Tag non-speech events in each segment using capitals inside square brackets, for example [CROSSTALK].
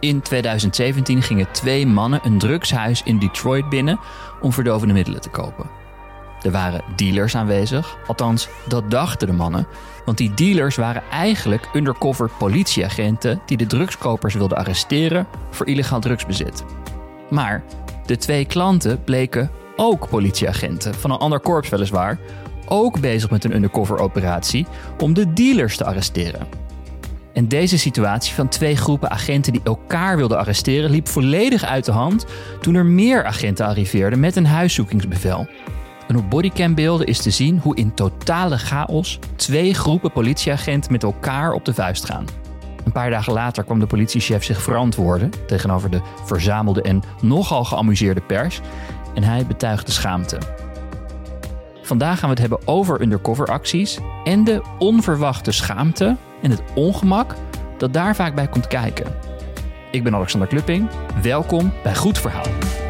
In 2017 gingen twee mannen een drugshuis in Detroit binnen om verdovende middelen te kopen. Er waren dealers aanwezig, althans dat dachten de mannen, want die dealers waren eigenlijk undercover politieagenten die de drugskopers wilden arresteren voor illegaal drugsbezit. Maar de twee klanten bleken ook politieagenten, van een ander korps weliswaar, ook bezig met een undercover operatie om de dealers te arresteren. En deze situatie van twee groepen agenten die elkaar wilden arresteren liep volledig uit de hand toen er meer agenten arriveerden met een huiszoekingsbevel. En op bodycambeelden is te zien hoe in totale chaos twee groepen politieagenten met elkaar op de vuist gaan. Een paar dagen later kwam de politiechef zich verantwoorden tegenover de verzamelde en nogal geamuseerde pers en hij betuigde schaamte. Vandaag gaan we het hebben over undercover acties en de onverwachte schaamte en het ongemak dat daar vaak bij komt kijken. Ik ben Alexander Klupping. Welkom bij Goed Verhaal.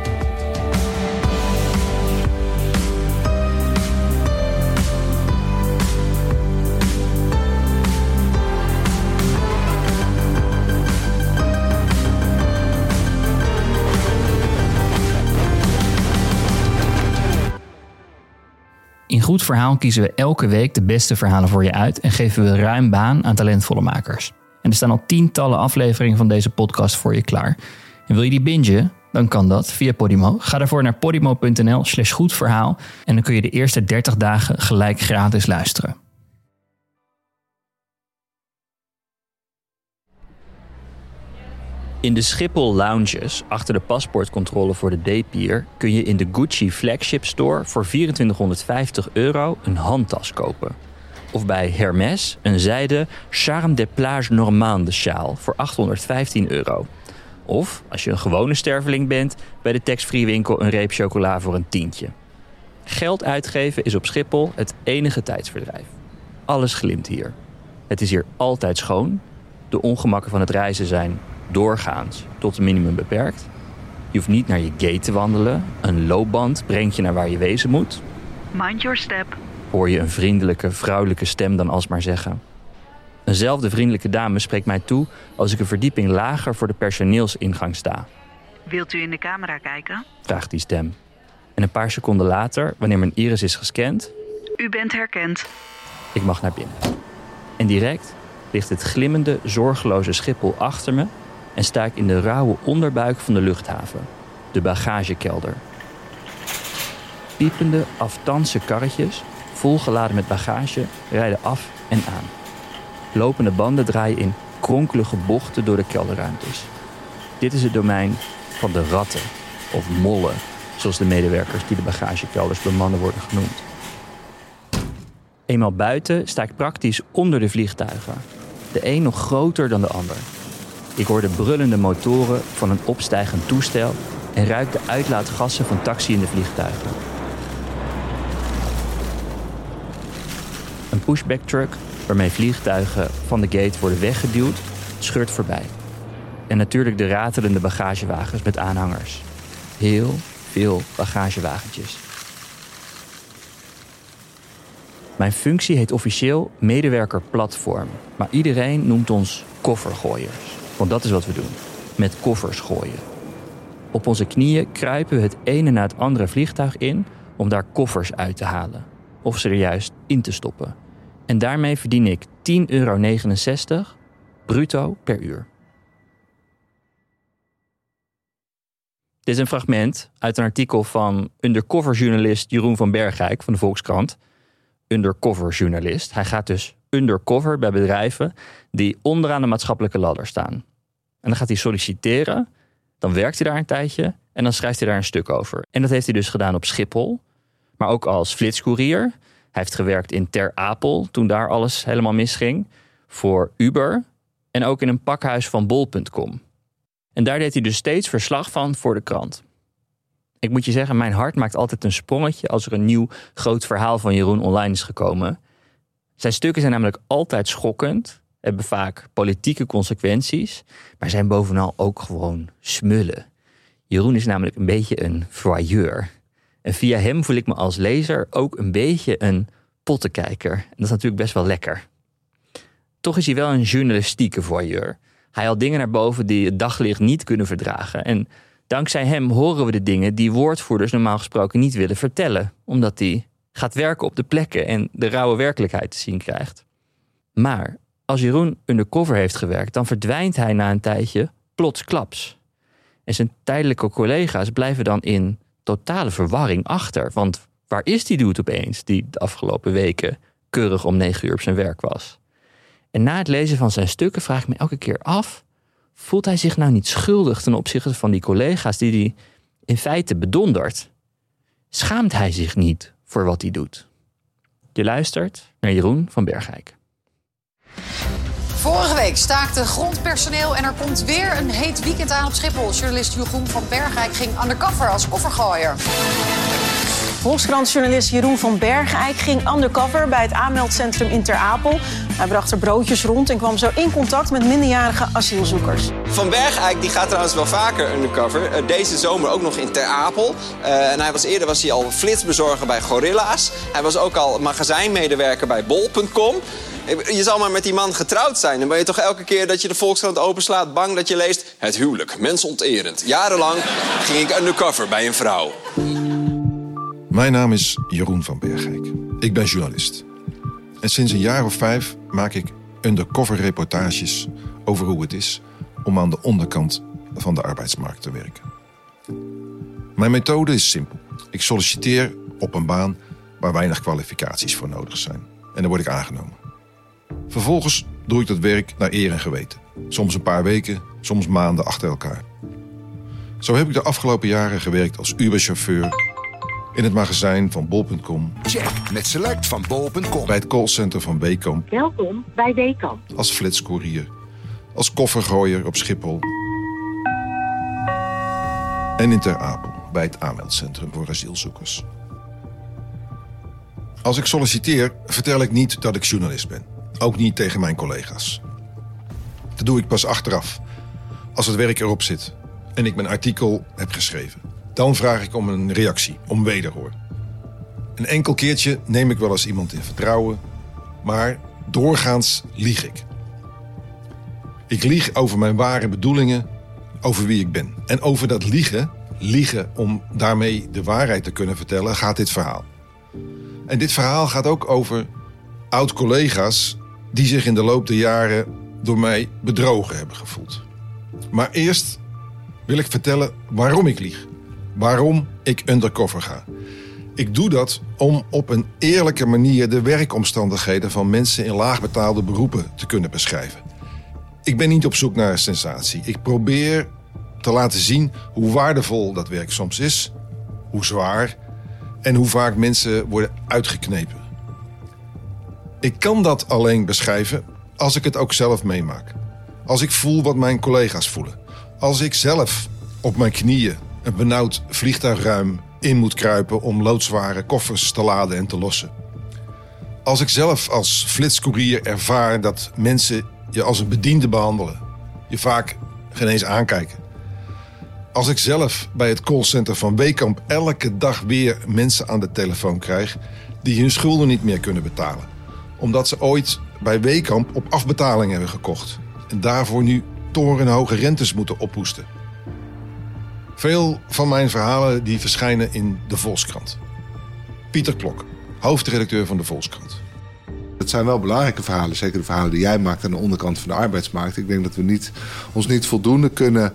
In Goed Verhaal kiezen we elke week de beste verhalen voor je uit en geven we ruim baan aan talentvolle makers. En er staan al tientallen afleveringen van deze podcast voor je klaar. En wil je die bingen? Dan kan dat via Podimo. Ga daarvoor naar podimo.nl slash goedverhaal en dan kun je de eerste 30 dagen gelijk gratis luisteren. In de Schiphol lounges achter de paspoortcontrole voor de D-pier kun je in de Gucci flagship store voor 2450 euro een handtas kopen. Of bij Hermès een zijde Charme de Plage Normande sjaal voor 815 euro. Of als je een gewone sterveling bent, bij de tax-free winkel een reep chocola voor een tientje. Geld uitgeven is op Schiphol het enige tijdsverdrijf. Alles glimt hier. Het is hier altijd schoon. De ongemakken van het reizen zijn doorgaans tot een minimum beperkt. Je hoeft niet naar je gate te wandelen. Een loopband brengt je naar waar je wezen moet. Mind your step. Hoor je een vriendelijke, vrouwelijke stem dan alsmaar zeggen. Eenzelfde vriendelijke dame spreekt mij toe als ik een verdieping lager voor de personeelsingang sta. Wilt u in de camera kijken? Vraagt die stem. En een paar seconden later, wanneer mijn iris is gescand, U bent herkend. ik mag naar binnen. En direct ligt het glimmende, zorgeloze Schiphol achter me en sta ik in de rauwe onderbuik van de luchthaven, de bagagekelder. Piepende, aftanse karretjes, volgeladen met bagage, rijden af en aan. Lopende banden draaien in kronkelige bochten door de kelderruimtes. Dit is het domein van de ratten, of mollen, zoals de medewerkers die de bagagekelders bemannen worden genoemd. Eenmaal buiten sta ik praktisch onder de vliegtuigen. De een nog groter dan de ander. Ik hoor de brullende motoren van een opstijgend toestel en ruik de uitlaatgassen van taxiënde vliegtuigen. Een pushback truck waarmee vliegtuigen van de gate worden weggeduwd, scheurt voorbij. En natuurlijk de ratelende bagagewagens met aanhangers. Heel veel bagagewagentjes. Mijn functie heet officieel medewerker platform, maar iedereen noemt ons koffergooiers. Want dat is wat we doen, met koffers gooien. Op onze knieën kruipen we het ene na het andere vliegtuig in om daar koffers uit te halen. Of ze er juist in te stoppen. En daarmee verdien ik 10,69 euro bruto per uur. Dit is een fragment uit een artikel van undercoverjournalist Jeroen van Bergijk van de Volkskrant. Undercoverjournalist. Hij gaat dus undercover bij bedrijven die onderaan de maatschappelijke ladder staan. En dan gaat hij solliciteren, dan werkt hij daar een tijdje en dan schrijft hij daar een stuk over. En dat heeft hij dus gedaan op Schiphol, maar ook als flitscourier. Hij heeft gewerkt in Ter Apel toen daar alles helemaal misging, voor Uber en ook in een pakhuis van bol.com. En daar deed hij dus steeds verslag van voor de krant. Ik moet je zeggen, mijn hart maakt altijd een sprongetje als er een nieuw groot verhaal van Jeroen online is gekomen. Zijn stukken zijn namelijk altijd schokkend, hebben vaak politieke consequenties, maar zijn bovenal ook gewoon smullen. Jeroen is namelijk een beetje een voyeur. En via hem voel ik me als lezer ook een beetje een pottenkijker. En dat is natuurlijk best wel lekker. Toch is hij wel een journalistieke voyeur. Hij haalt dingen naar boven die het daglicht niet kunnen verdragen. En dankzij hem horen we de dingen die woordvoerders normaal gesproken niet willen vertellen, omdat hij gaat werken op de plekken en de rauwe werkelijkheid te zien krijgt. Maar als Jeroen undercover heeft gewerkt, dan verdwijnt hij na een tijdje plotsklaps. En zijn tijdelijke collega's blijven dan in totale verwarring achter. Want waar is die dude opeens die de afgelopen weken keurig om negen uur op zijn werk was? En na het lezen van zijn stukken vraag ik me elke keer af: voelt hij zich nou niet schuldig ten opzichte van die collega's die hij in feite bedondert? Schaamt hij zich niet voor wat hij doet? Je luistert naar Jeroen van Bergijk. Vorige week staakte grondpersoneel en er komt weer een heet weekend aan op Schiphol. Journalist Jeroen van Bergijk ging undercover als koffergooier. Volkskrantjournalist Jeroen van Bergijk ging undercover bij het aanmeldcentrum in Ter Apel. Hij bracht er broodjes rond en kwam zo in contact met minderjarige asielzoekers. Van Bergijk die gaat trouwens wel vaker undercover. Uh, deze zomer ook nog in Ter Apel. Uh, en hij was, eerder was hij al flitsbezorger bij Gorilla's. Hij was ook al magazijnmedewerker bij Bol.com. Je zal maar met die man getrouwd zijn. Dan ben je toch elke keer dat je de Volkskrant openslaat... bang dat je leest het huwelijk, mensonterend. Jarenlang ging ik undercover bij een vrouw. Mijn naam is Jeroen van Bergijk. Ik ben journalist. En sinds een jaar of vijf maak ik undercover reportages over hoe het is om aan de onderkant van de arbeidsmarkt te werken. Mijn methode is simpel. Ik solliciteer op een baan waar weinig kwalificaties voor nodig zijn. En dan word ik aangenomen. Vervolgens doe ik dat werk naar eer en geweten. Soms een paar weken, soms maanden achter elkaar. Zo heb ik de afgelopen jaren gewerkt als Uber-chauffeur in het magazijn van bol.com. Check met select van bol.com. Bij het callcenter van Wekamp. Welkom bij Wekamp. Als flitscourier. Als koffergooier op Schiphol. En in Ter Apel bij het aanmeldcentrum voor asielzoekers. Als ik solliciteer, vertel ik niet dat ik journalist ben. Ook niet tegen mijn collega's. Dat doe ik pas achteraf, als het werk erop zit en ik mijn artikel heb geschreven. Dan vraag ik om een reactie, om wederhoor. Een enkel keertje neem ik wel eens iemand in vertrouwen, maar doorgaans lieg ik. Ik lieg over mijn ware bedoelingen, over wie ik ben. En over dat liegen, liegen om daarmee de waarheid te kunnen vertellen, gaat dit verhaal. En dit verhaal gaat ook over oud-collega's die zich in de loop der jaren door mij bedrogen hebben gevoeld. Maar eerst wil ik vertellen waarom ik lieg. Waarom ik undercover ga. Ik doe dat om op een eerlijke manier de werkomstandigheden van mensen in laagbetaalde beroepen te kunnen beschrijven. Ik ben niet op zoek naar een sensatie. Ik probeer te laten zien hoe waardevol dat werk soms is, hoe zwaar en hoe vaak mensen worden uitgeknepen. Ik kan dat alleen beschrijven als ik het ook zelf meemaak. Als ik voel wat mijn collega's voelen. Als ik zelf op mijn knieën een benauwd vliegtuigruim in moet kruipen om loodzware koffers te laden en te lossen. Als ik zelf als flitscourier ervaar dat mensen je als een bediende behandelen, je vaak geen eens aankijken. Als ik zelf bij het callcenter van Wekamp elke dag weer mensen aan de telefoon krijg die hun schulden niet meer kunnen betalen, omdat ze ooit bij Wekamp op afbetaling hebben gekocht en daarvoor nu torenhoge rentes moeten ophoesten. Veel van mijn verhalen die verschijnen in de Volkskrant. Pieter Klok, hoofdredacteur van de Volkskrant. Het zijn wel belangrijke verhalen, zeker de verhalen die jij maakt aan de onderkant van de arbeidsmarkt. Ik denk dat we niet, ons niet voldoende kunnen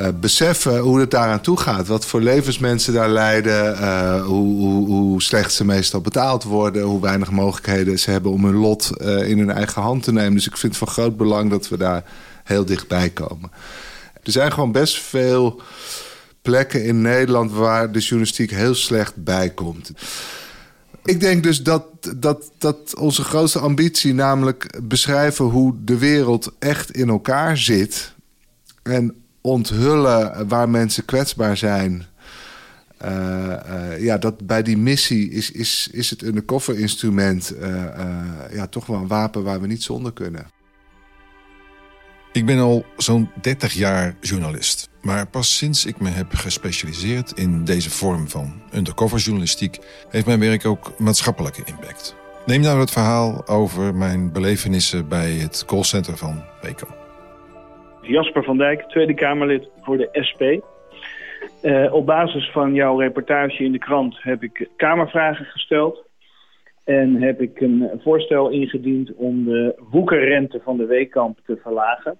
uh, beseffen hoe het daaraan toe gaat. Wat voor levens mensen daar leiden, uh, hoe, hoe, hoe, slecht ze meestal betaald worden, hoe weinig mogelijkheden ze hebben om hun lot uh, in hun eigen hand te nemen. Dus ik vind het van groot belang dat we daar heel dichtbij komen. Er zijn gewoon best veel plekken in Nederland waar de journalistiek heel slecht bij komt. Ik denk dus dat, dat, dat onze grootste ambitie, namelijk beschrijven hoe de wereld echt in elkaar zit. En onthullen waar mensen kwetsbaar zijn. Uh, uh, ja, dat bij die missie is, is, is het undercover instrument uh, ja, toch wel een wapen waar we niet zonder kunnen. Ik ben al zo'n 30 jaar journalist. Maar pas sinds ik me heb gespecialiseerd in deze vorm van undercover journalistiek, heeft mijn werk ook maatschappelijke impact. Neem nou het verhaal over mijn belevenissen bij het callcenter van Wekamp. Jasper van Dijk, Tweede Kamerlid voor de SP. Uh, op basis van jouw reportage in de krant heb ik Kamervragen gesteld. En heb ik een voorstel ingediend om de woekerrente van de Weekamp te verlagen.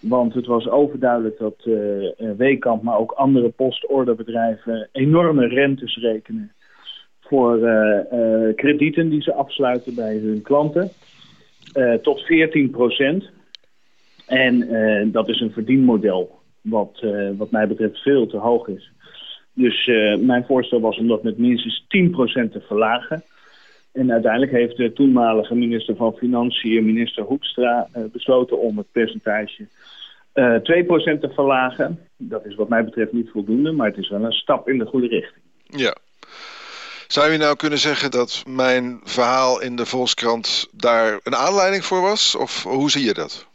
Want het was overduidelijk dat uh, Weekamp, maar ook andere postorderbedrijven enorme rentes rekenen voor uh, kredieten die ze afsluiten bij hun klanten. tot 14 procent. En dat is een verdienmodel wat, wat mij betreft veel te hoog is. Dus mijn voorstel was om dat met minstens 10% te verlagen. En uiteindelijk heeft de toenmalige minister van Financiën, minister Hoekstra, besloten om het percentage uh, 2% te verlagen. Dat is wat mij betreft niet voldoende, maar het is wel een stap in de goede richting. Ja. Zou je nou kunnen zeggen dat mijn verhaal in de Volkskrant daar een aanleiding voor was? Of hoe zie je dat?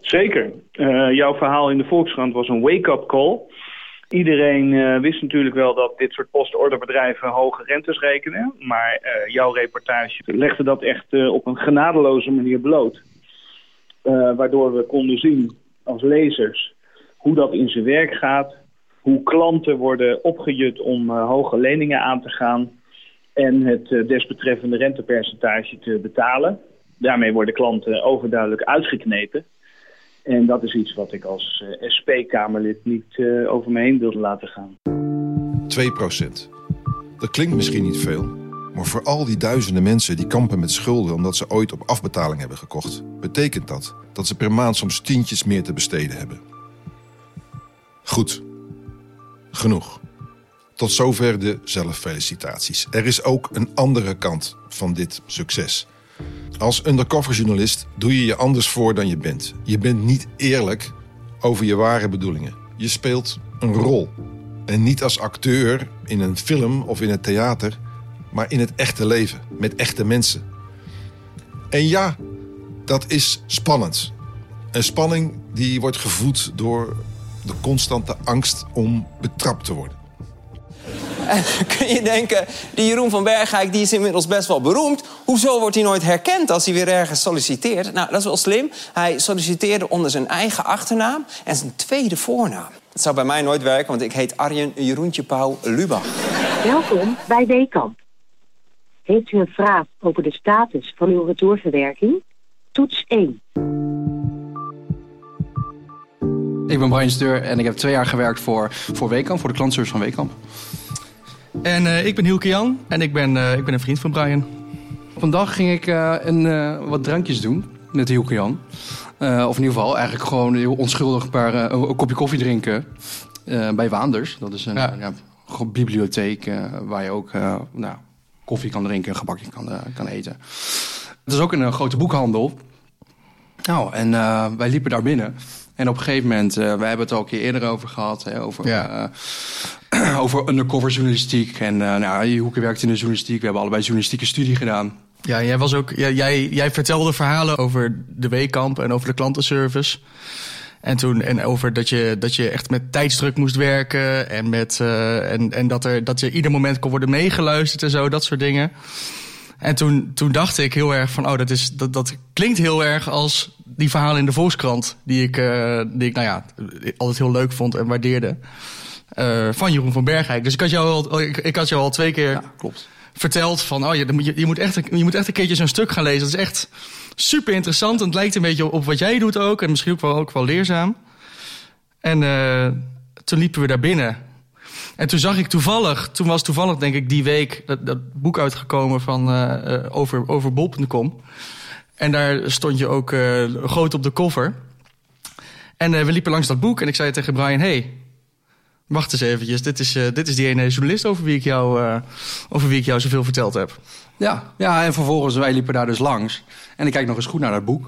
Zeker. Uh, jouw verhaal in de Volkskrant was een wake-up call. Iedereen uh, wist natuurlijk wel dat dit soort postorderbedrijven hoge rentes rekenen. Maar uh, jouw reportage legde dat echt op een genadeloze manier bloot. waardoor we konden zien als lezers hoe dat in zijn werk gaat. Hoe klanten worden opgejut om hoge leningen aan te gaan. En het desbetreffende rentepercentage te betalen. Daarmee worden klanten overduidelijk uitgeknepen. En dat is iets wat ik als uh, SP-Kamerlid niet over me heen wilde laten gaan. 2% Dat klinkt misschien niet veel. Maar voor al die duizenden mensen die kampen met schulden omdat ze ooit op afbetaling hebben gekocht, betekent dat dat ze per maand soms tientjes meer te besteden hebben. Goed. Genoeg. Tot zover de zelffelicitaties. Er is ook een andere kant van dit succes. Als undercoverjournalist doe je je anders voor dan je bent. Je bent niet eerlijk over je ware bedoelingen. Je speelt een rol. En niet als acteur in een film of in het theater, maar in het echte leven, met echte mensen. En ja, dat is spannend. Een spanning die wordt gevoed door de constante angst om betrapt te worden. En [LAUGHS] kun je denken, die Jeroen van Bergijk die is inmiddels best wel beroemd. Hoezo wordt hij nooit herkend als hij weer ergens solliciteert? Nou, dat is wel slim. Hij solliciteerde onder zijn eigen achternaam en zijn tweede voornaam. Dat zou bij mij nooit werken, want ik heet Arjen Jeroentje Pauw Lubach. Welkom bij Weekamp. Heeft u een vraag over de status van uw retourverwerking? Toets 1. Ik ben Brian Steur en ik heb twee jaar gewerkt voor, voor Weekamp, voor de klantservice van Weekamp. En uh, ik ben Hielke Jan en ik ben, uh, ik ben een vriend van Brian. Vandaag ging ik uh, een, wat drankjes doen met Hielke Jan. of in ieder geval eigenlijk gewoon heel onschuldig een, paar, een kopje koffie drinken bij Waanders. Dat is een ja. Ja, bibliotheek waar je ook nou, koffie kan drinken, een gebakje kan, kan eten. Het is ook een grote boekhandel. Nou, en wij liepen daar binnen. En op een gegeven moment, uh, we hebben het al een keer eerder over gehad, hè, over, ja. uh, [CLEARS THROAT] over undercover journalistiek. En uh, nou, Hoeke werkt in de journalistiek, we hebben allebei journalistieke studie gedaan. Ja, jij, was ook, jij, jij, jij vertelde verhalen over de weekamp en over de klantenservice. En toen en over dat je, dat je echt met tijdsdruk moest werken. En, met, en, en dat, er, dat je ieder moment kon worden meegeluisterd en zo, dat soort dingen. En toen, toen dacht ik heel erg van, oh, dat, is, dat, dat klinkt heel erg als die verhalen in de Volkskrant. Die ik, uh, die ik nou ja, altijd heel leuk vond en waardeerde. Uh, van Jeroen van Bergijk. Dus ik had jou al, ik, ik had jou al twee keer ja, klopt. verteld van, oh, je, je, je, moet echt, je moet echt een keertje zo'n stuk gaan lezen. Dat is echt super interessant. En het lijkt een beetje op wat jij doet ook. En misschien ook wel, ook wel leerzaam. En uh, toen liepen we daar binnen. En toen zag ik toevallig, toen was toevallig denk ik die week dat, dat boek uitgekomen van uh, over, over bol.com. En daar stond je ook uh, groot op de cover. En we liepen langs dat boek en ik zei tegen Brian: Hey, wacht eens eventjes. Dit is, dit is die ene journalist over wie, ik jou, over wie ik jou zoveel verteld heb. Ja, ja, en vervolgens wij liepen daar dus langs. En ik kijk nog eens goed naar dat boek.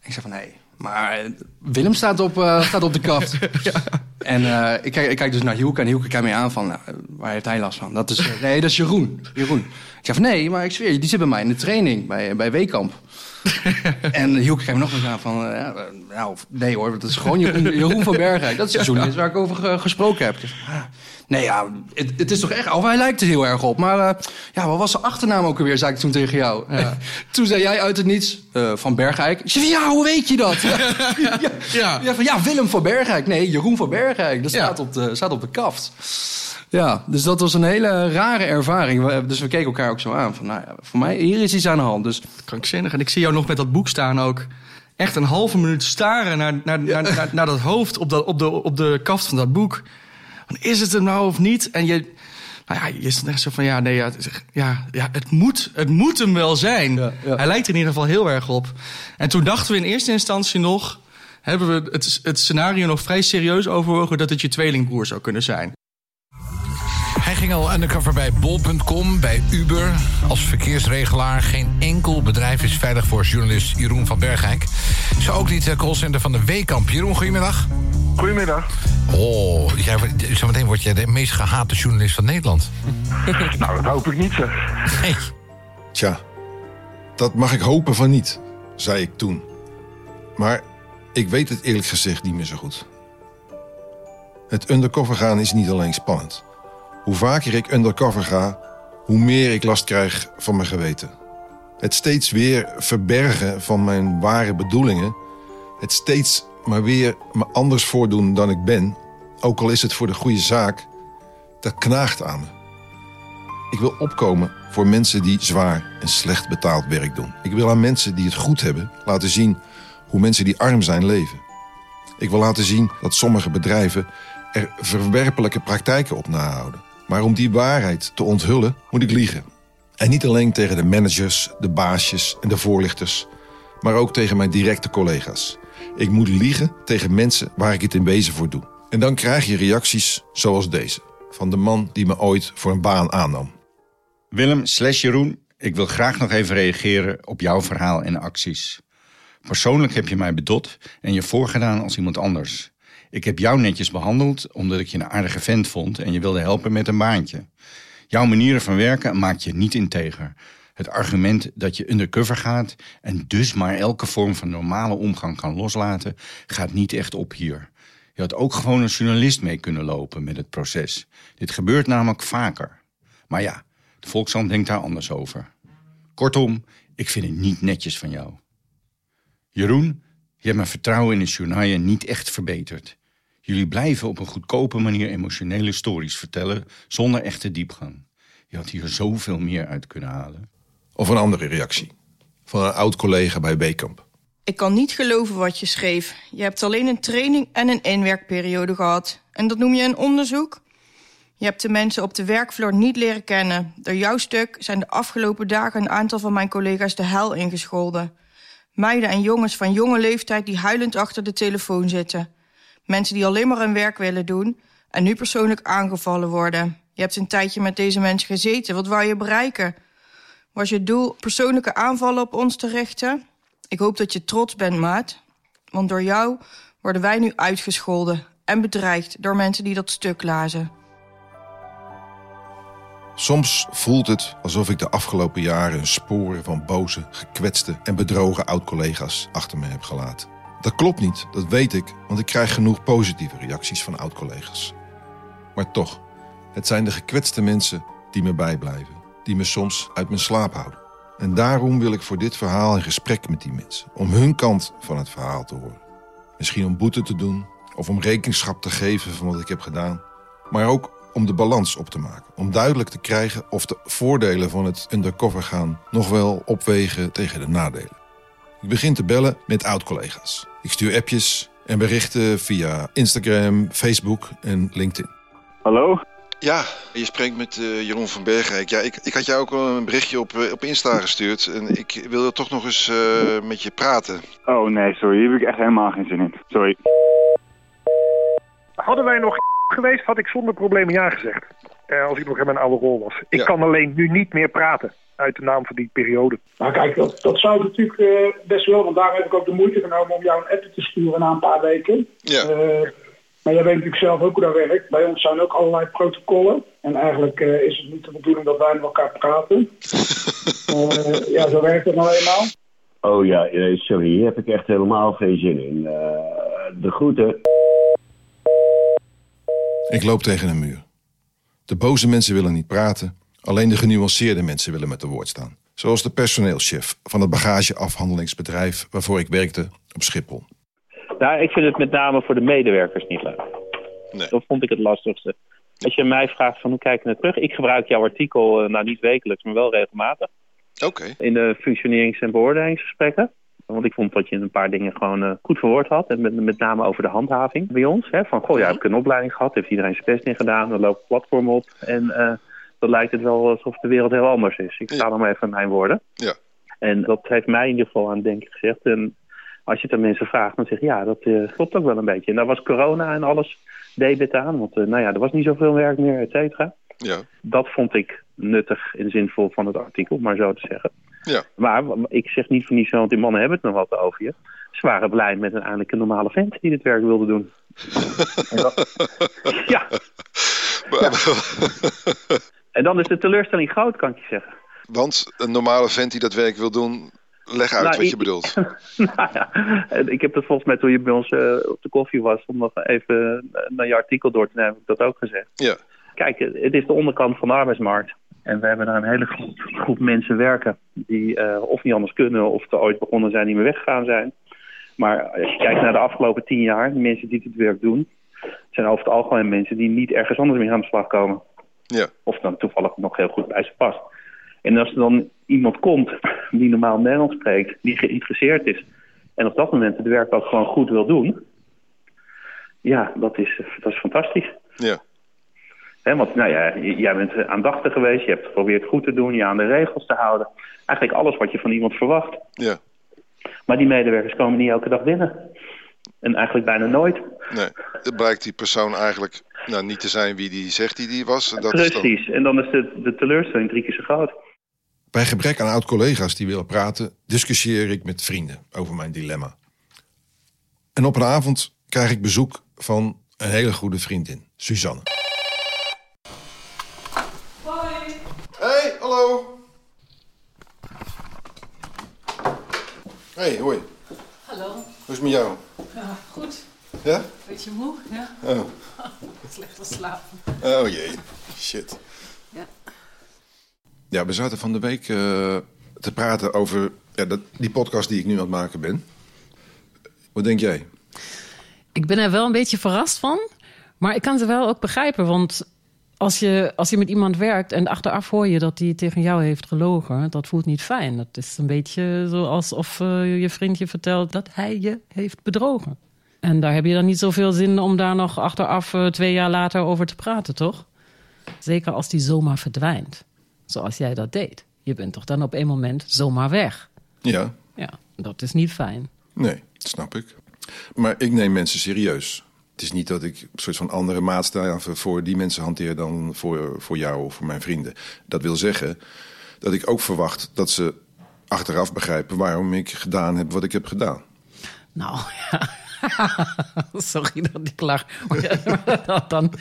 En ik zei van: Hé, hey, maar Willem staat op, staat op de kaft. [LAUGHS] ja. En eh, ik, kijk, ik kijk dus naar Hielke en Hielke kijkt mij aan van, nou, waar heeft hij last van? Dat is, eh, nee, dat is Jeroen. Jeroen. Ik zeg van, nee, maar ik zweer je, die zit bij mij in de training bij, bij Weekamp. [LAUGHS] en Hielke kijkt me nog eens aan van, eh, nou, nee hoor, dat is gewoon Jeroen, [LAUGHS] Jeroen van Bergrijk. Dat is de journalist waar ik over ge- gesproken heb. Zeg, ah, nee, ja, het, het is toch echt, of hij lijkt er heel erg op. Maar eh, ja, wat was zijn achternaam ook alweer, zei ik toen tegen jou. [LAUGHS] toen zei jij uit het niets, eh, van Bergrijk. Ik zei, van, ja, hoe weet je dat? ja, ja. Ja, van, ja, Willem van Bergrijk. Nee, Jeroen van Bergrijk. Dat staat, op de, staat op de kaft. Ja, dus dat was een hele rare ervaring. Dus we keken elkaar ook zo aan. Van, nou ja, voor mij, hier is iets aan de hand. Dus Krankzinnig. En ik zie jou nog met dat boek staan ook. Echt een halve minuut staren naar, naar, naar, naar, naar dat hoofd op, dat, op, de, op de kaft van dat boek. Is het hem nou of niet? En je, nou ja, je is echt zo van, ja, nee, ja, ja, ja, het, moet, het moet hem wel zijn. Hij lijkt er in ieder geval heel erg op. En toen dachten we in eerste instantie nog... hebben we het, het scenario nog vrij serieus overwogen... dat het je tweelingbroer zou kunnen zijn. Ging al undercover bij bol.com, bij Uber, als verkeersregelaar. Geen enkel bedrijf is veilig voor journalist Jeroen van Bergijk. Zo ook niet de callcenter van de Weekamp. Jeroen, goedemiddag. Goedemiddag. Oh, jij, wordt- zometeen word jij de meest gehate journalist van Nederland. [LAUGHS] nou, dat hoop ik niet, zeg. Nee. Tja, dat mag ik hopen van niet, zei ik toen. Maar ik weet het eerlijk gezegd niet meer zo goed. Het undercover gaan is niet alleen spannend. Hoe vaker ik undercover ga, hoe meer ik last krijg van mijn geweten. Het steeds weer verbergen van mijn ware bedoelingen. Het steeds maar weer me anders voordoen dan ik ben. Ook al is het voor de goede zaak. Dat knaagt aan me. Ik wil opkomen voor mensen die zwaar en slecht betaald werk doen. Ik wil aan mensen die het goed hebben laten zien hoe mensen die arm zijn leven. Ik wil laten zien dat sommige bedrijven er verwerpelijke praktijken op nahouden. Maar om die waarheid te onthullen moet ik liegen. En niet alleen tegen de managers, de baasjes en de voorlichters, maar ook tegen mijn directe collega's. Ik moet liegen tegen mensen waar ik het in wezen voor doe. En dan krijg je reacties zoals deze, van de man die me ooit voor een baan aannam. Willem slash Jeroen, ik wil graag nog even reageren op jouw verhaal en acties. Persoonlijk heb je mij bedot en je voorgedaan als iemand anders. Ik heb jou netjes behandeld omdat ik je een aardige vent vond en je wilde helpen met een baantje. Jouw manieren van werken maakt je niet integer. Het argument dat je undercover gaat en dus maar elke vorm van normale omgang kan loslaten, gaat niet echt op hier. Je had ook gewoon een journalist mee kunnen lopen met het proces. Dit gebeurt namelijk vaker. Maar ja, de Volkshand denkt daar anders over. Kortom, ik vind het niet netjes van jou. Jeroen, je hebt mijn vertrouwen in het journaal niet echt verbeterd. Jullie blijven op een goedkope manier emotionele stories vertellen zonder echte diepgang. Je had hier zoveel meer uit kunnen halen. Of een andere reactie. Van een oud collega bij Bekamp. Ik kan niet geloven wat je schreef. Je hebt alleen een training en een inwerkperiode gehad. En dat noem je een onderzoek? Je hebt de mensen op de werkvloer niet leren kennen. Door jouw stuk zijn de afgelopen dagen een aantal van mijn collega's de hel ingescholden. Meiden en jongens van jonge leeftijd die huilend achter de telefoon zitten. Mensen die alleen maar hun werk willen doen en nu persoonlijk aangevallen worden. Je hebt een tijdje met deze mensen gezeten. Wat wou je bereiken? Was je doel persoonlijke aanvallen op ons te richten? Ik hoop dat je trots bent, maat. Want door jou worden wij nu uitgescholden en bedreigd door mensen die dat stuk lazen. Soms voelt het alsof ik de afgelopen jaren sporen van boze, gekwetste en bedrogen oud-collega's achter me heb gelaten. Dat klopt niet, dat weet ik, want ik krijg genoeg positieve reacties van oud-collega's. Maar toch, het zijn de gekwetste mensen die me bijblijven, die me soms uit mijn slaap houden. En daarom wil ik voor dit verhaal in gesprek met die mensen, om hun kant van het verhaal te horen. Misschien om boete te doen of om rekenschap te geven van wat ik heb gedaan, maar ook om de balans op te maken. Om duidelijk te krijgen of de voordelen van het undercover gaan nog wel opwegen tegen de nadelen. Ik begin te bellen met oud-collega's. Ik stuur appjes en berichten via Instagram, Facebook en LinkedIn. Hallo? Ja, je spreekt met eh, Jeroen van Bergrijk. Ja, ik, ik had jou ook een berichtje op, eh, op Insta gestuurd. En ik wilde toch nog eens eh, met je praten. Oh nee, sorry. Hier heb ik echt helemaal geen zin in. Sorry. Hadden wij nog geweest, had ik zonder problemen ja gezegd. Eh, als ik nog in mijn oude rol was. Ik kan alleen nu niet meer praten uit de naam van die periode. Nou kijk, dat, dat zou natuurlijk eh, best wel, want daar heb ik ook de moeite genomen om jou een app te sturen na een paar weken. Ja. Eh, Maar jij weet natuurlijk zelf ook hoe dat werkt. Bij ons zijn ook allerlei protocollen. En eigenlijk eh, is het niet de bedoeling dat wij met elkaar praten. [LAUGHS] Eh, ja, zo werkt het nou eenmaal. Oh ja, sorry, hier heb ik echt helemaal geen zin in. Eh, de groeten. Ik loop tegen een muur. De boze mensen willen niet praten. Alleen de genuanceerde mensen willen met de woord staan. Zoals de personeelschef van het bagageafhandelingsbedrijf waarvoor ik werkte op Schiphol. Nou, ik vind het met name voor de medewerkers niet leuk. Dat vond ik het lastigste. Als je mij vraagt van hoe kijk je naar terug, ik gebruik jouw artikel, eh, nou niet wekelijks, maar wel regelmatig. Oké. In de functionerings- en beoordelingsgesprekken. Want ik vond dat je een paar dingen gewoon eh, goed verwoord had. En met, met name over de handhaving bij ons. Hè? Van, goh, ja, heb ik een opleiding gehad, heeft iedereen zijn best in gedaan. Dan loopt het platform op. En eh, dan lijkt het wel alsof de wereld heel anders is. Ik sta dan maar even aan mijn woorden. Ja. En dat heeft mij in ieder geval aan het denken gezegd. En als je het aan mensen vraagt, dan zeg je ja, dat eh, klopt ook wel een beetje. En daar was corona en alles deed het aan. Want nou ja, er was niet zoveel werk meer, et cetera. Ja. Dat vond ik nuttig en zinvol van het artikel, maar zo te zeggen. Ja. Maar ik zeg niet voor niets, want die mannen hebben het nog wat over je. Ze waren blij met een eindelijk een normale vent die dit werk wilde doen. [LAUGHS] en, dat- ja. en dan is de teleurstelling groot, kan ik je zeggen. Want een normale vent die dat werk wil doen, leg uit Nou, wat je ik- bedoelt. [LAUGHS] nou ja, ik heb dat volgens mij toen je bij ons eh, op de koffie was... om nog even eh, naar je artikel door te nemen, heb ik dat ook gezegd. Ja. Kijk, het is de onderkant van de arbeidsmarkt. En we hebben daar een hele groep, groep mensen werken... die eh, of niet anders kunnen of er ooit begonnen zijn, niet meer weggegaan zijn. Maar als je kijkt naar de afgelopen tien jaar... de mensen die dit werk doen... zijn over het algemeen mensen die niet ergens anders meer aan de slag komen. Ja. Of dan toevallig nog heel goed bij ze past. En als er dan iemand komt die normaal Nederlands spreekt, die geïnteresseerd is en op dat moment het werk ook gewoon goed wil doen, ja, dat is, dat is fantastisch. Ja. Want nou ja, jij bent aandachtig geweest, je hebt geprobeerd goed te doen, je aan de regels te houden. Eigenlijk alles wat je van iemand verwacht. Ja. Maar die medewerkers komen niet elke dag binnen. En eigenlijk bijna nooit. Nee, dan blijkt die persoon eigenlijk nou, niet te zijn wie die zegt die die was. Dat is dan... Precies. En dan is de, de teleurstelling drie keer zo groot. Bij gebrek aan oud-collega's die willen praten, discussieer ik met vrienden over mijn dilemma. En op een avond krijg ik bezoek van een hele goede vriendin, Suzanne. Hey, hallo. Hey, hoi. Hallo. Hoe is het met jou? Ja, goed. Ja? Beetje moe, ja. Oh. [LAUGHS] Slecht geslapen. Oh jee, shit. Ja. Ja, we zaten van de week eh, te praten over ja, dat, die podcast die ik nu aan het maken ben. Wat denk jij? Ik ben er wel een beetje verrast van. Maar ik kan ze wel ook begrijpen. Want als je, als je met iemand werkt en achteraf hoor je dat hij tegen jou heeft gelogen, dat voelt niet fijn. Dat is een beetje zoals of eh, je vriend je vertelt dat hij je heeft bedrogen. En daar heb je dan niet zoveel zin om daar nog achteraf eh, twee jaar later over te praten, toch? Zeker als die zomaar verdwijnt. Zoals jij dat deed. Je bent toch dan op een moment zomaar weg. Ja, Ja, dat is niet fijn. nee, dat snap ik. Maar ik neem mensen serieus. Het is niet dat ik een soort van andere maatstaven voor die mensen hanteer dan voor, voor jou of voor mijn vrienden. Dat wil zeggen dat ik ook verwacht dat ze achteraf begrijpen waarom ik gedaan heb wat ik heb gedaan. Nou, ja. [LAUGHS] Sorry dat ik lach. [LAUGHS] dan,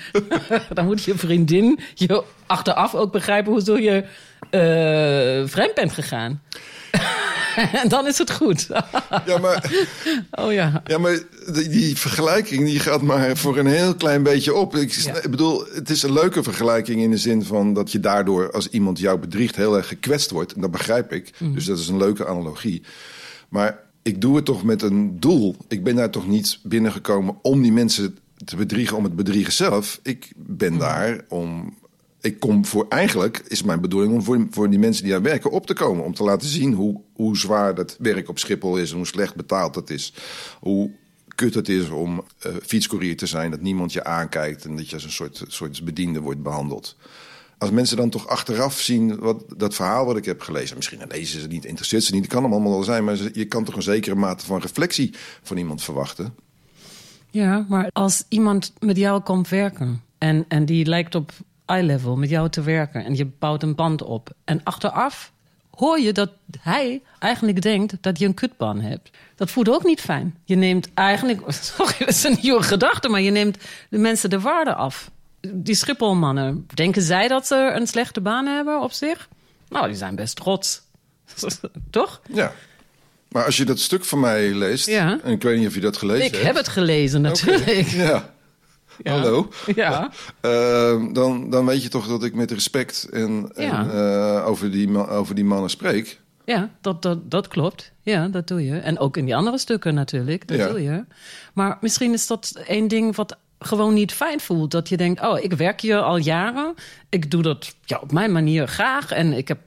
dan moet je vriendin je achteraf ook begrijpen hoezo je eh, vreemd bent gegaan. En [LAUGHS] dan is het goed. Ja, maar... [LAUGHS] Oh ja. Ja, maar die, die vergelijking die gaat maar voor een heel klein beetje op. Ik, bedoel, het is een leuke vergelijking in de zin van dat je daardoor, als iemand jou bedriegt, heel erg gekwetst wordt. En dat begrijp ik. Mhm. Dus dat is een leuke analogie. Maar ik doe het toch met een doel. Ik ben daar toch niet binnengekomen om die mensen te bedriegen om het bedriegen zelf. Ik ben daar om. Ik kom voor eigenlijk is mijn bedoeling om voor, voor die mensen die daar werken op te komen. Om te laten zien hoe, hoe zwaar dat werk op Schiphol is en hoe slecht betaald dat is. Hoe kut het is om fietscourier te zijn, dat niemand je aankijkt en dat je als een soort, soort bediende wordt behandeld. Als mensen dan toch achteraf zien wat, dat verhaal wat ik heb gelezen, misschien lezen ze niet, interesseert ze niet, dat kan allemaal wel zijn, maar je kan toch een zekere mate van reflectie van iemand verwachten. Ja, maar als iemand met jou komt werken en, en die lijkt op eye level met jou te werken en je bouwt een band op en achteraf hoor je dat hij eigenlijk denkt dat je een kutbaan hebt. Dat voelt ook niet fijn. Je neemt eigenlijk, [LAUGHS] sorry, dat is een nieuwe gedachte, maar je neemt de mensen de waarde af. Die Schipholmannen, denken zij dat ze een slechte baan hebben op zich? Nou, die zijn best trots. [LAUGHS] Toch? Ja. Maar als je dat stuk van mij leest, Ja. en ik weet niet of je dat gelezen Ik hebt. heb het gelezen natuurlijk. Ja. Hallo. [LAUGHS] Ja. Eh, dan, dan weet je toch dat ik met respect en, eh, over, die, over die mannen spreek. Ja, dat, dat, dat klopt. Ja, dat doe je. En ook in die andere stukken natuurlijk, dat Ja. doe je. Maar misschien is dat één ding wat gewoon niet fijn voelt. Dat je denkt, oh, ik werk hier al jaren. Ik doe dat ja, op mijn manier graag. En ik, heb,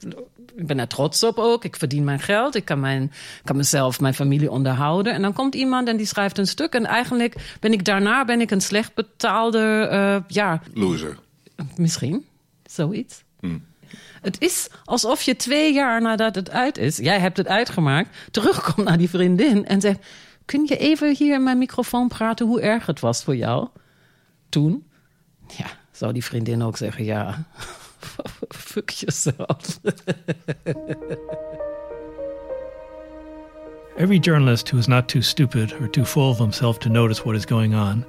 ik ben er trots op ook. Ik verdien mijn geld. Ik kan, mijn, kan mezelf, mijn familie onderhouden. En dan komt iemand en die schrijft een stuk. En eigenlijk ben ik daarna ben ik een slecht betaalde... eh, ja, Loser. Misschien, zoiets. Hmm. Het is alsof je twee jaar nadat het uit is, jij hebt het uitgemaakt, terugkomt naar die vriendin en zegt: Kun je even hier in mijn microfoon praten hoe erg het was voor jou? Toen, ja, zou die vriendin ook zeggen: Ja, [LAUGHS] fuck jezelf. Every journalist who is not too stupid or too full of himself to notice what is going on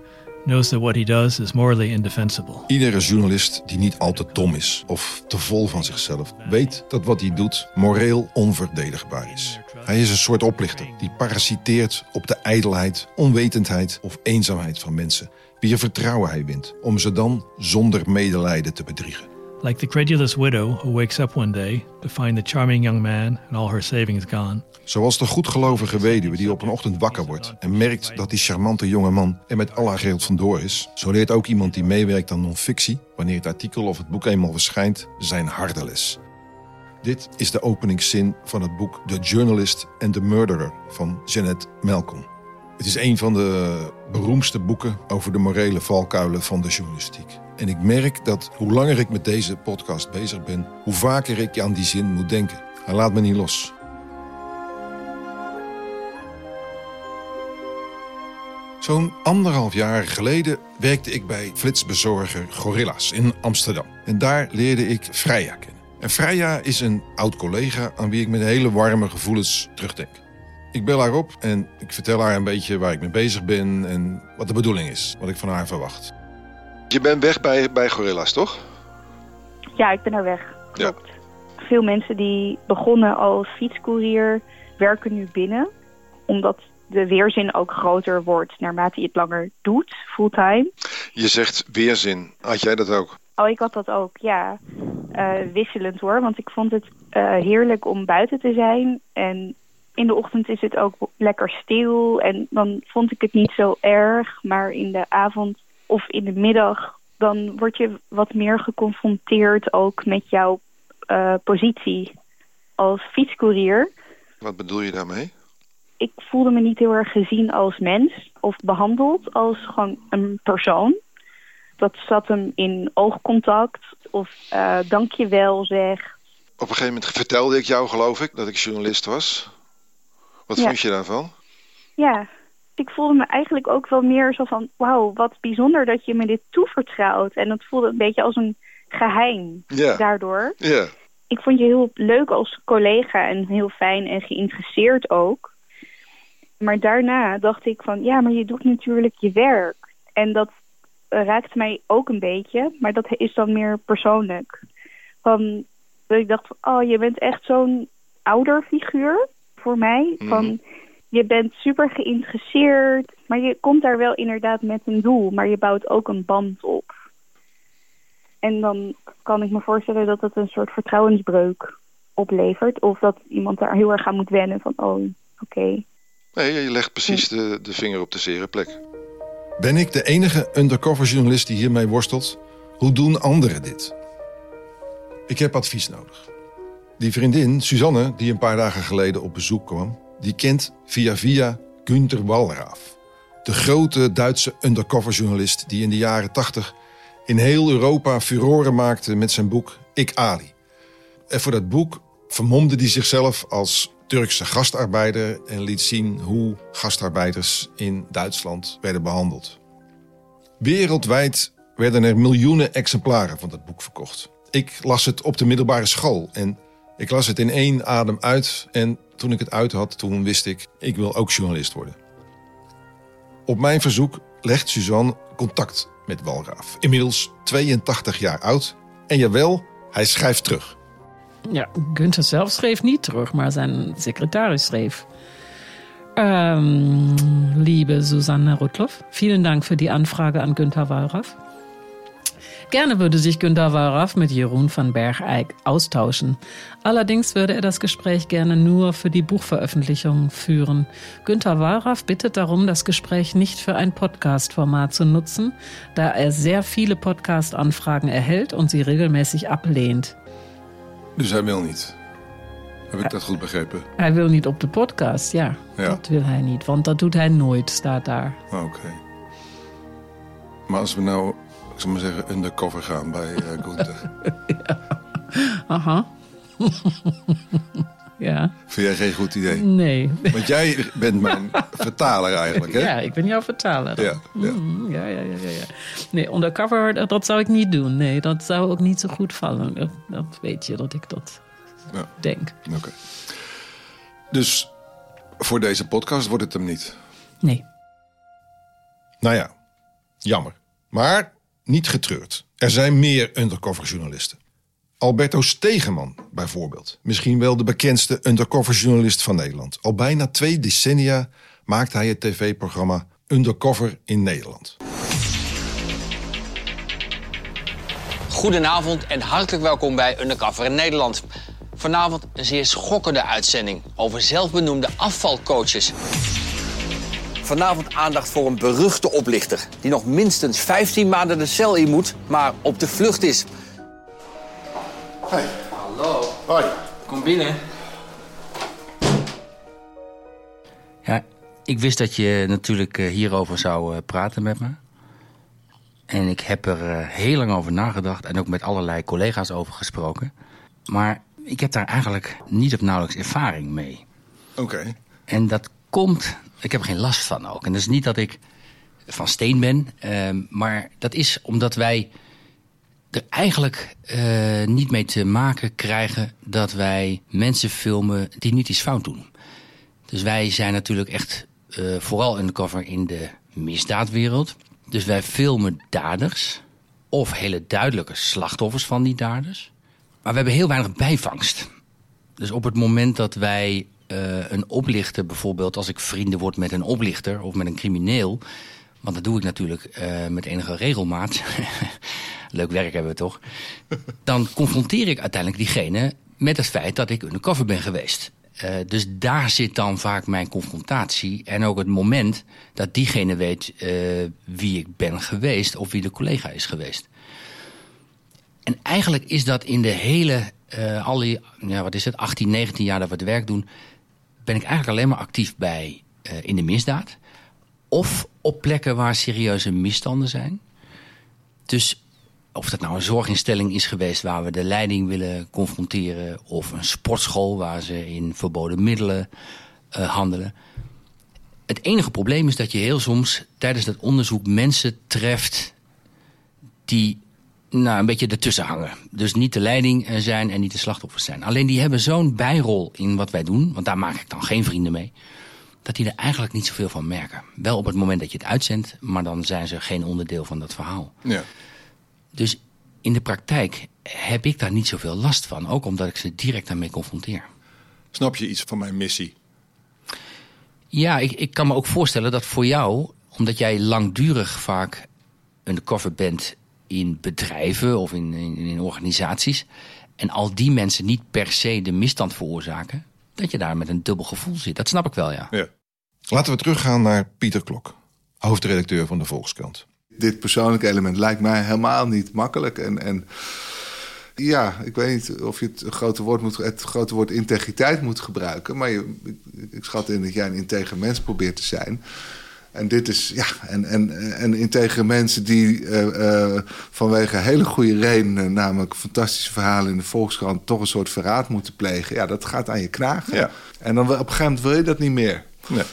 knows that what he does is morally indefensible. Iedere journalist die niet al te dom is of te vol van zichzelf, weet dat wat hij doet moreel onverdedigbaar is. Hij is een soort oplichter die parasiteert op de ijdelheid, onwetendheid of eenzaamheid van mensen. Wier vertrouwen hij wint, om ze dan zonder medelijden te bedriegen. Like the credulous widow who wakes up one day to find the charming young man and all her savings gone. Zoals de goedgelovige weduwe die op een ochtend wakker wordt en merkt dat die charmante jonge man er met al haar geld vandoor is. Zo leert ook iemand die meewerkt aan non-fictie, wanneer het artikel of het boek eenmaal verschijnt, zijn harde les. Dit is de openingszin van het boek The Journalist and the Murderer van Jeanette Malcolm. Het is een van de beroemdste boeken over de morele valkuilen van de journalistiek. En ik merk dat hoe langer ik met deze podcast bezig ben, hoe vaker ik aan die zin moet denken. Hij laat me niet los. Zo'n anderhalf jaar geleden werkte ik bij flitsbezorger Gorilla's in Amsterdam. En daar leerde ik Freya kennen. En Freya is een oud collega aan wie ik met hele warme gevoelens terugdenk. Ik bel haar op en ik vertel haar een beetje waar ik mee bezig ben en wat de bedoeling is, wat ik van haar verwacht. Je bent weg bij, bij Gorilla's, toch? Ja, ik ben er weg. Ja. Veel mensen die begonnen als fietscourier werken nu binnen. Omdat de weerzin ook groter wordt naarmate je het langer doet, fulltime. Je zegt weerzin. Had jij dat ook? Oh, ik had dat ook, ja. Eh, wisselend hoor, want ik vond het eh, heerlijk om buiten te zijn. En in de ochtend is het ook lekker stil en dan vond ik het niet zo erg. Maar in de avond of in de middag, dan word je wat meer geconfronteerd ook met jouw eh, positie als fietscourier. Wat bedoel je daarmee? Ik voelde me niet heel erg gezien als mens of behandeld als gewoon een persoon. Dat zat hem in oogcontact of eh dankjewel zeg. Op een gegeven moment vertelde ik jou, geloof ik, dat ik journalist was. Wat Ja. vond je daarvan? Ja, ik voelde me eigenlijk ook wel meer zo van... wauw, wat bijzonder dat je me dit toevertrouwt. En dat voelde een beetje als een geheim Ja. daardoor. Ja. Ik vond je heel leuk als collega en heel fijn en geïnteresseerd ook. Maar daarna dacht ik van, ja, maar je doet natuurlijk je werk. En dat eh, raakt mij ook een beetje, maar dat is dan meer persoonlijk. Van, dat ik dacht van, oh, je bent echt zo'n ouderfiguur voor mij. Mhm. Van, je bent super geïnteresseerd, maar je komt daar wel inderdaad met een doel. Maar je bouwt ook een band op. En dan kan ik me voorstellen dat het een soort vertrouwensbreuk oplevert. Of dat iemand daar heel erg aan moet wennen van, oh, oké. Nee, je legt precies de, de vinger op de zere plek. Ben ik de enige undercover journalist die hiermee worstelt? Hoe doen anderen dit? Ik heb advies nodig. Die vriendin, Suzanne, die een paar dagen geleden op bezoek kwam, die kent via via Günter Wallraaf. De grote Duitse undercover journalist die in de jaren 80 in heel Europa furoren maakte met zijn boek Ik Ali. En voor dat boek vermomde hij zichzelf als Turkse gastarbeider en liet zien hoe gastarbeiders in Duitsland werden behandeld. Wereldwijd werden er miljoenen exemplaren van dat boek verkocht. Ik las het op de middelbare school en Ik las het in één adem uit en toen ik het uit had, toen wist ik, ik wil ook journalist worden. Op mijn verzoek legt Suzanne contact met Walraaf. Inmiddels 82 jaar oud. En jawel, hij schrijft terug. Ja, Günther zelf schreef niet terug, maar zijn secretaris schreef. Ähm, liebe Susanne Rudloff, vielen Dank für die Anfrage an Günther Wallraff. Gerne würde sich Günter Wallraff mit Jeroen van Bergeyck austauschen. Allerdings würde er das Gespräch gerne nur für die Buchveröffentlichung führen. Günter Wallraff bittet darum, das Gespräch nicht für ein Podcast-Format zu nutzen, da er sehr viele Podcast-Anfragen erhält und sie regelmäßig ablehnt. Dus hij wil niet. Heb ik dat goed begrepen? Hij wil niet op de podcast, ja. Ja. Dat wil hij niet, want dat doet hij nooit, staat daar. Oké. Maar als we nou, ik zal maar zeggen, undercover gaan bij eh Gunther. [LAUGHS] Aha. [LAUGHS] ja. Vind jij geen goed idee? Nee. Want jij bent mijn [LAUGHS] vertaler eigenlijk, hè? Ja, ik ben jouw vertaler. Ja, ja. Mm, ja, ja, ja, ja. Nee, undercover, dat, dat zou ik niet doen. Nee, dat zou ook niet zo goed vallen. Dat, dat weet je, dat ik dat Ja. denk. Oké. Dus voor deze podcast wordt het hem niet? Nee. Nou ja, jammer. Maar niet getreurd. Er zijn meer undercover journalisten. Alberto Stegeman bijvoorbeeld. Misschien wel de bekendste undercover journalist van Nederland. Al bijna twee decennia maakt hij het tv-programma Undercover in Nederland. Goedenavond en hartelijk welkom bij Undercover in Nederland. Vanavond een zeer schokkende uitzending over zelfbenoemde afvalcoaches. Vanavond aandacht voor een beruchte oplichter... die nog minstens 15 maanden de cel in moet, maar op de vlucht is. Hey. Hallo. Hoi. Kom binnen. Ja, ik wist dat je natuurlijk eh, hierover zou eh, praten met me. En ik heb er eh, heel lang over nagedacht en ook met allerlei collega's over gesproken. Maar ik heb daar eigenlijk niet of nauwelijks ervaring mee. Oké. En dat komt, ik heb geen last van ook. En dat is niet dat ik van steen ben, ehm, maar dat is omdat wij er eigenlijk eh, niet mee te maken krijgen dat wij mensen filmen die niet iets fout doen. Dus wij zijn natuurlijk echt eh, vooral undercover in de misdaadwereld. Dus wij filmen daders of hele duidelijke slachtoffers van die daders. Maar we hebben heel weinig bijvangst. Dus op het moment dat wij eh, een oplichter bijvoorbeeld... als ik vrienden word met een oplichter of met een crimineel... want dat doe ik natuurlijk eh, met enige regelmaat... [LAUGHS] leuk werk hebben we toch... [LAUGHS] dan confronteer ik uiteindelijk diegene met het feit dat ik undercover ben geweest. Eh, dus daar zit dan vaak mijn confrontatie. En ook het moment dat diegene weet wie ik ben geweest... of wie de collega is geweest. En eigenlijk is dat in de hele, al die, ja, wat is het, 18, 19 jaar dat we het werk doen... ben ik eigenlijk alleen maar actief bij eh, in de misdaad. Of op plekken waar serieuze misstanden zijn. Dus of dat nou een zorginstelling is geweest waar we de leiding willen confronteren... of een sportschool waar ze in verboden middelen eh, handelen. Het enige probleem is dat je heel soms tijdens dat onderzoek mensen treft... die nou, een beetje ertussen hangen. Dus niet de leiding eh, zijn en niet de slachtoffers zijn. Alleen die hebben zo'n bijrol in wat wij doen... want daar maak ik dan geen vrienden mee... dat die er eigenlijk niet zoveel van merken. Wel op het moment dat je het uitzendt... maar dan zijn ze geen onderdeel van dat verhaal. Ja. Dus in de praktijk heb ik daar niet zoveel last van. Ook omdat ik ze direct daarmee confronteer. Snap je iets van mijn missie? Ja, ik, ik kan me ook voorstellen dat voor jou... omdat jij langdurig vaak undercover bent in bedrijven of in, in, in organisaties... en al die mensen niet per se de misstand veroorzaken... dat je daar met een dubbel gevoel zit. Dat snap ik wel, ja. Ja. Laten we teruggaan naar Pieter Klok, hoofdredacteur van de Volkskrant. Dit persoonlijke element lijkt mij helemaal niet makkelijk. En, en ja, ik weet niet of je het grote woord, moet, het grote woord integriteit moet gebruiken. Maar je, ik, ik schat in dat jij een integer mens probeert te zijn. En dit is, ja, en, en, en integere mensen die uh, uh, vanwege hele goede redenen, namelijk fantastische verhalen in de Volkskrant, toch een soort verraad moeten plegen. Ja, dat gaat aan je knagen. Ja. En dan op een gegeven moment wil je dat niet meer. Nee.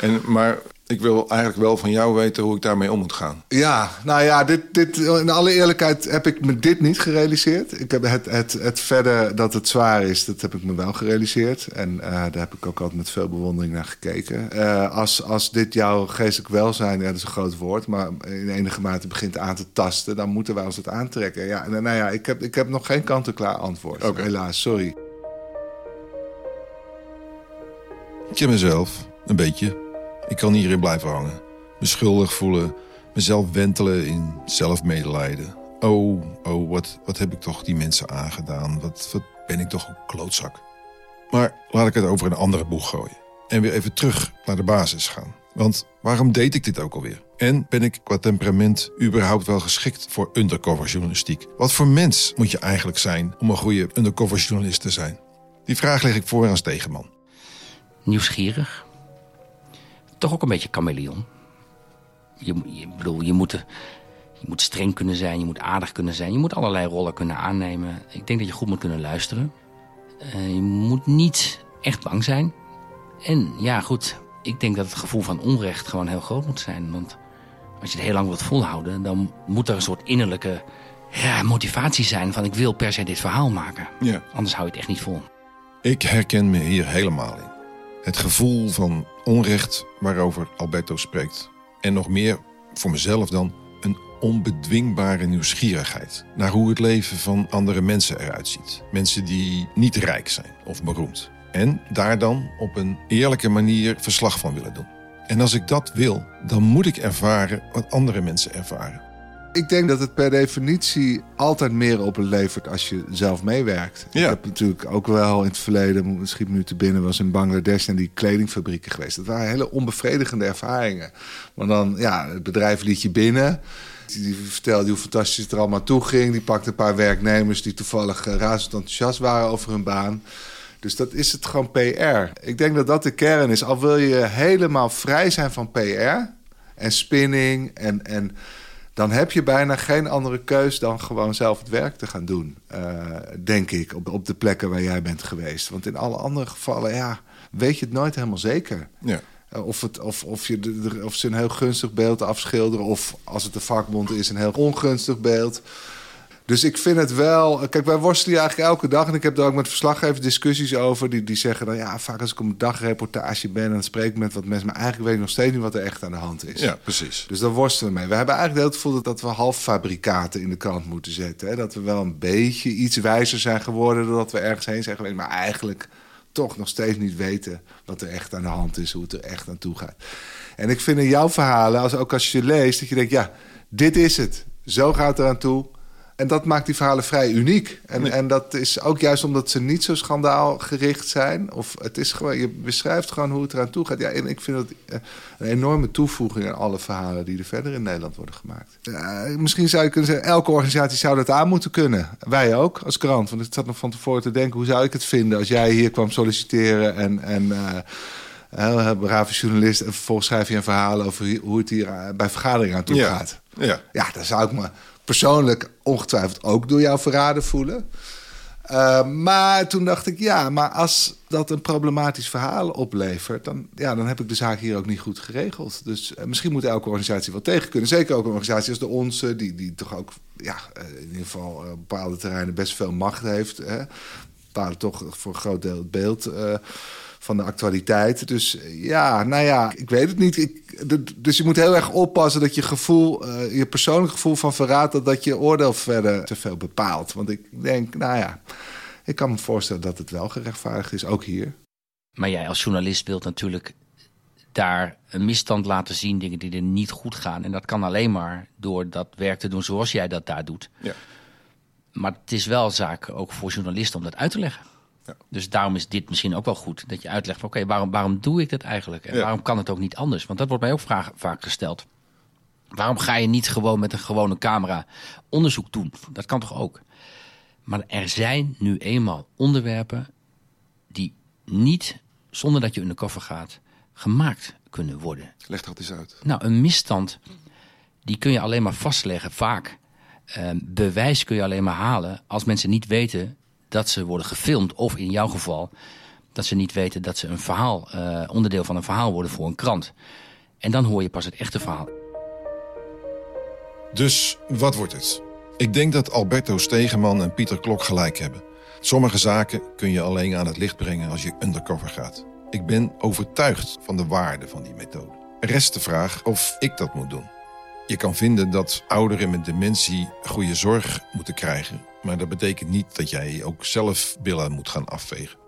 En, maar Ik wil eigenlijk wel van jou weten hoe ik daarmee om moet gaan. Ja, nou ja, dit, dit, in alle eerlijkheid heb ik me dit niet gerealiseerd. Ik heb het, het, het verder dat het zwaar is, dat heb ik me wel gerealiseerd. En eh, daar heb ik ook altijd met veel bewondering naar gekeken. Eh, als, als dit jouw geestelijk welzijn, ja, dat is een groot woord, maar in enige mate begint aan te tasten, dan moeten wij ons het aantrekken. Ja, en, nou ja, ik heb, ik heb nog geen kant-en-klaar antwoord. Helaas, sorry. Ik ken mezelf, een beetje. Ik kan hierin blijven hangen. Me schuldig voelen, mezelf wentelen in zelfmedelijden. Oh, oh, wat, wat heb ik toch die mensen aangedaan? Wat, wat ben ik toch een klootzak? Maar laat ik het over een andere boeg gooien. En weer even terug naar de basis gaan. Want waarom deed ik dit ook alweer? En ben ik qua temperament überhaupt wel geschikt voor undercover journalistiek? Wat voor mens moet je eigenlijk zijn om een goede undercover journalist te zijn? Die vraag leg ik voor als tegenman. Nieuwsgierig, toch ook een beetje chameleon. Je, je, bedoel, je moet, je moet streng kunnen zijn, je moet aardig kunnen zijn. Je moet allerlei rollen kunnen aannemen. Ik denk dat je goed moet kunnen luisteren. Uh, je moet niet echt bang zijn. En ja, goed, ik denk dat het gevoel van onrecht gewoon heel groot moet zijn. Want als je het heel lang wilt volhouden... dan moet er een soort innerlijke ja, motivatie zijn van... ik wil per se dit verhaal maken. Ja. Anders hou je het echt niet vol. Ik herken me hier helemaal in. Het gevoel van onrecht waarover Alberto spreekt. En nog meer voor mezelf dan een onbedwingbare nieuwsgierigheid naar hoe het leven van andere mensen eruit ziet. Mensen die niet rijk zijn of beroemd. En daar dan op een eerlijke manier verslag van willen doen. En als ik dat wil, dan moet ik ervaren wat andere mensen ervaren. Ik denk dat het per definitie altijd meer oplevert als je zelf meewerkt. Ik heb natuurlijk ook wel in het verleden, misschien nu te binnen, was in Bangladesh en die kledingfabrieken geweest. Dat waren hele onbevredigende ervaringen. Maar dan, ja, het bedrijf liet je binnen. Die vertelde hoe fantastisch het er allemaal toe ging. Die pakte een paar werknemers die toevallig uh, razend enthousiast waren over hun baan. Dus dat is het gewoon PR. Ik denk dat dat de kern is. Al wil je helemaal vrij zijn van PR en spinning en, en dan heb je bijna geen andere keus dan gewoon zelf het werk te gaan doen. Uh, denk ik, op, op de plekken waar jij bent geweest. Want in alle andere gevallen, ja, weet je het nooit helemaal zeker. Ja. Uh, of, het, of, of, je de, of ze een heel gunstig beeld afschilderen... of als het de vakbond is, een heel ongunstig beeld... Dus ik vind het wel. Kijk, wij worstelen eigenlijk elke dag. En ik heb daar ook met verslaggevers discussies over. Die, die zeggen dan ja, vaak als ik op een dagreportage ben. dan spreek ik met wat mensen. Maar eigenlijk weet ik nog steeds niet wat er echt aan de hand is. Ja, precies. Dus daar worstelen we mee. We hebben eigenlijk het gevoel dat we halffabrikaten in de krant moeten zetten. Hè? Dat we wel een beetje iets wijzer zijn geworden. doordat we ergens heen zijn geweest. Maar eigenlijk toch nog steeds niet weten wat er echt aan de hand is. Hoe het er echt naartoe gaat. En ik vind in jouw verhalen, als, ook als je leest, dat je denkt: ja, dit is het. Zo gaat het eraan toe en dat maakt die verhalen vrij uniek. En, en dat is ook juist omdat ze niet zo schandaalgericht zijn. Of het is gewoon, je beschrijft gewoon hoe het eraan toe gaat. Ja, en ik vind dat eh, een enorme toevoeging aan alle verhalen die er verder in Nederland worden gemaakt. misschien zou je kunnen zeggen, elke organisatie zou dat aan moeten kunnen. Wij ook, als krant. Want ik zat nog van tevoren te denken, hoe zou ik het vinden als jij hier kwam solliciteren en. en uh, Heel brave journalist. En vervolgens schrijf je een verhaal over hoe het hier bij vergaderingen aan toe gaat. Ja. ja, dan zou ik me persoonlijk ongetwijfeld ook door jou verraden voelen. Uh, maar toen dacht ik, ja, maar als dat een problematisch verhaal oplevert, dan, ja, dan heb ik de zaak hier ook niet goed geregeld. Dus uh, misschien moet elke organisatie wel tegen kunnen. Zeker ook een organisatie als de onze, die, die toch ook ja, uh, in ieder geval op bepaalde terreinen best veel macht heeft. Hè. Toch voor een groot deel het beeld van de actualiteit. Dus ja, nou ja, ik weet het niet. Ik, dus je moet heel erg oppassen dat je gevoel, uh, je persoonlijk gevoel van verraad, dat, dat je oordeel verder te veel bepaalt. Want ik denk, nou ja, ik kan me voorstellen dat het wel gerechtvaardigd is, ook hier. Maar jij als journalist wilt natuurlijk daar een misstand laten zien, dingen die er niet goed gaan. En dat kan alleen maar door dat werk te doen zoals jij dat daar doet. Ja. Maar het is wel zaak ook voor journalisten om dat uit te leggen. Dus daarom is dit misschien ook wel goed. Dat je uitlegt, oké, waarom, waarom doe ik dit eigenlijk? En waarom kan het ook niet anders? Want dat wordt mij ook vraag, vaak gesteld. Waarom ga je niet gewoon met een gewone camera onderzoek doen? Dat kan toch ook? Maar er zijn nu eenmaal onderwerpen die niet, zonder dat je undercover gaat, gemaakt kunnen worden. Leg dat eens uit. Nou, een misstand, die kun je alleen maar vastleggen, vaak. Uh, bewijs kun je alleen maar halen als mensen niet weten dat ze worden gefilmd. Of in jouw geval dat ze niet weten dat ze een verhaal, uh, onderdeel van een verhaal worden voor een krant. En dan hoor je pas het echte verhaal. Dus wat wordt het? Ik denk dat Alberto Stegeman en Pieter Klok gelijk hebben. Sommige zaken kun je alleen aan het licht brengen als je undercover gaat. Ik ben overtuigd van de waarde van die methode. Rest de vraag of ik dat moet doen. Je kan vinden dat ouderen met dementie goede zorg moeten krijgen, maar dat betekent niet dat jij ook zelf billen moet gaan afvegen.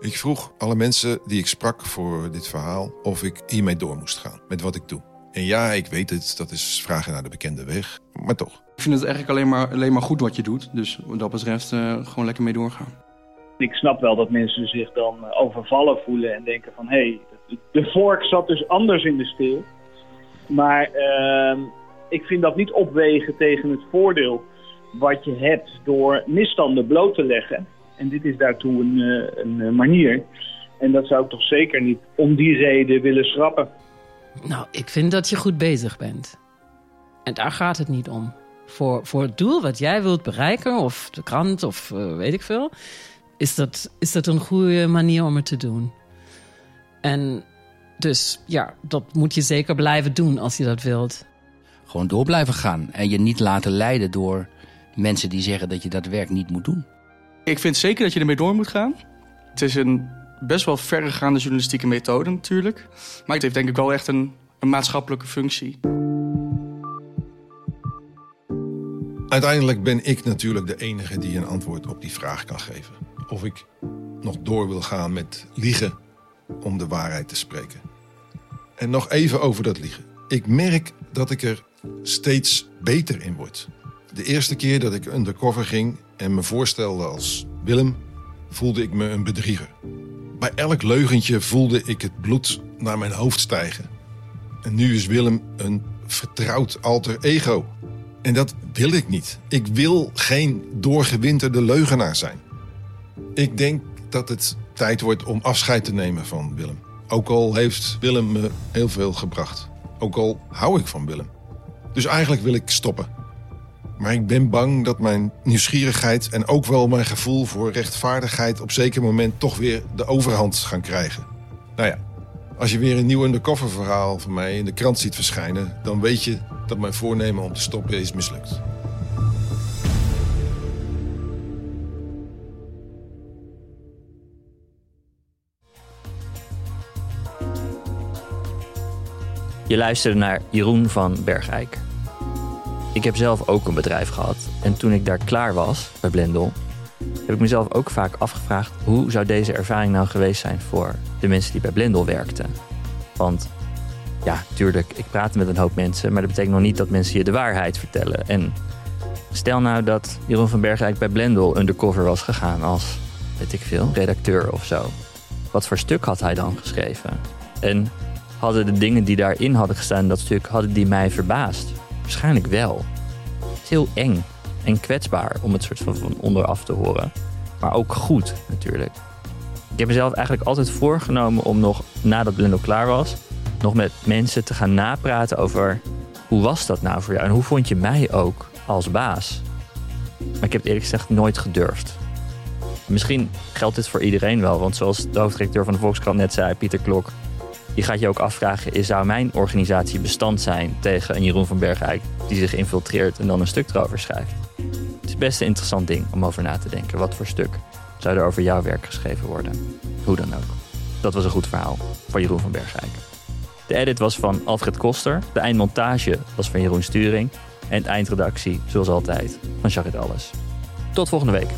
Ik vroeg alle mensen die ik sprak voor dit verhaal of ik hiermee door moest gaan met wat ik doe. En ja, ik weet het, dat is vragen naar de bekende weg, maar toch. Ik vind het eigenlijk alleen maar, alleen maar goed wat je doet. Dus wat dat betreft uh, gewoon lekker mee doorgaan. Ik snap wel dat mensen zich dan eh, overvallen voelen en denken van... hé, hey, de vork zat dus anders in de steel. Maar uh, ik vind dat niet opwegen tegen het voordeel wat je hebt door misstanden bloot te leggen. En dit is daartoe een, uh, een manier. En dat zou ik toch zeker niet om die reden willen schrappen. Nou, ik vind dat je goed bezig bent. En daar gaat het niet om. Voor, voor het doel wat jij wilt bereiken, of de krant, of uh, weet ik veel, is dat, is dat een goede manier om het te doen. En dus ja, dat moet je zeker blijven doen als je dat wilt. Gewoon door blijven gaan en je niet laten leiden door mensen die zeggen dat je dat werk niet moet doen. Ik vind zeker dat je ermee door moet gaan. Het is een best wel verregaande journalistieke methode natuurlijk. Maar het heeft denk ik wel echt een, een maatschappelijke functie. Uiteindelijk ben ik natuurlijk de enige die een antwoord op die vraag kan geven. Of ik nog door wil gaan met liegen om de waarheid te spreken. En nog even over dat liegen. Ik merk dat ik er steeds beter in word. De eerste keer dat ik undercover ging en me voorstelde als Willem, voelde ik me een bedrieger. Bij elk leugentje voelde ik het bloed naar mijn hoofd stijgen. En nu is Willem een vertrouwd alter ego. En dat wil ik niet. Ik wil geen doorgewinterde leugenaar zijn. Ik denk dat het tijd wordt om afscheid te nemen van Willem. Ook al heeft Willem me heel veel gebracht. Ook al hou ik van Willem. Dus eigenlijk wil ik stoppen. Maar ik ben bang dat mijn nieuwsgierigheid en ook wel mijn gevoel voor rechtvaardigheid op zeker moment toch weer de overhand gaan krijgen. Nou ja, als je weer een nieuw undercover verhaal van mij in de krant ziet verschijnen, dan weet je dat mijn voornemen om te stoppen is mislukt. Je luisterde naar Jeroen van Bergijk. Ik heb zelf ook een bedrijf gehad. En toen ik daar klaar was bij Blendel, heb ik mezelf ook vaak afgevraagd: hoe zou deze ervaring nou geweest zijn voor de mensen die bij Blendel werkten? Want ja, tuurlijk, ik praat met een hoop mensen, maar dat betekent nog niet dat mensen je de waarheid vertellen. En stel nou dat Jeroen van Bergijk bij Blendel undercover was gegaan als, weet ik veel, redacteur of zo. Wat voor stuk had hij dan geschreven? En hadden de dingen die daarin hadden gestaan dat stuk, hadden die mij verbaasd? Waarschijnlijk wel. Het is heel eng en kwetsbaar om het soort van, van onderaf te horen. Maar ook goed natuurlijk. Ik heb mezelf eigenlijk altijd voorgenomen om nog nadat Blendel klaar was, nog met mensen te gaan napraten over hoe was dat nou voor jou en hoe vond je mij ook als baas. Maar ik heb het eerlijk gezegd nooit gedurfd. Misschien geldt dit voor iedereen wel, want zoals de hoofdredacteur van de Volkskrant net zei, Pieter Klok, je gaat je ook afvragen, zou mijn organisatie bestand zijn tegen een Jeroen van Bergijk die zich infiltreert en dan een stuk erover schrijft? Het is best een interessant ding om over na te denken. Wat voor stuk zou er over jouw werk geschreven worden? Hoe dan ook. Dat was een goed verhaal van Jeroen van Bergijk. De edit was van Alfred Koster. De eindmontage was van Jeroen Sturing. En de eindredactie, zoals altijd, van Charit Alles. Tot volgende week.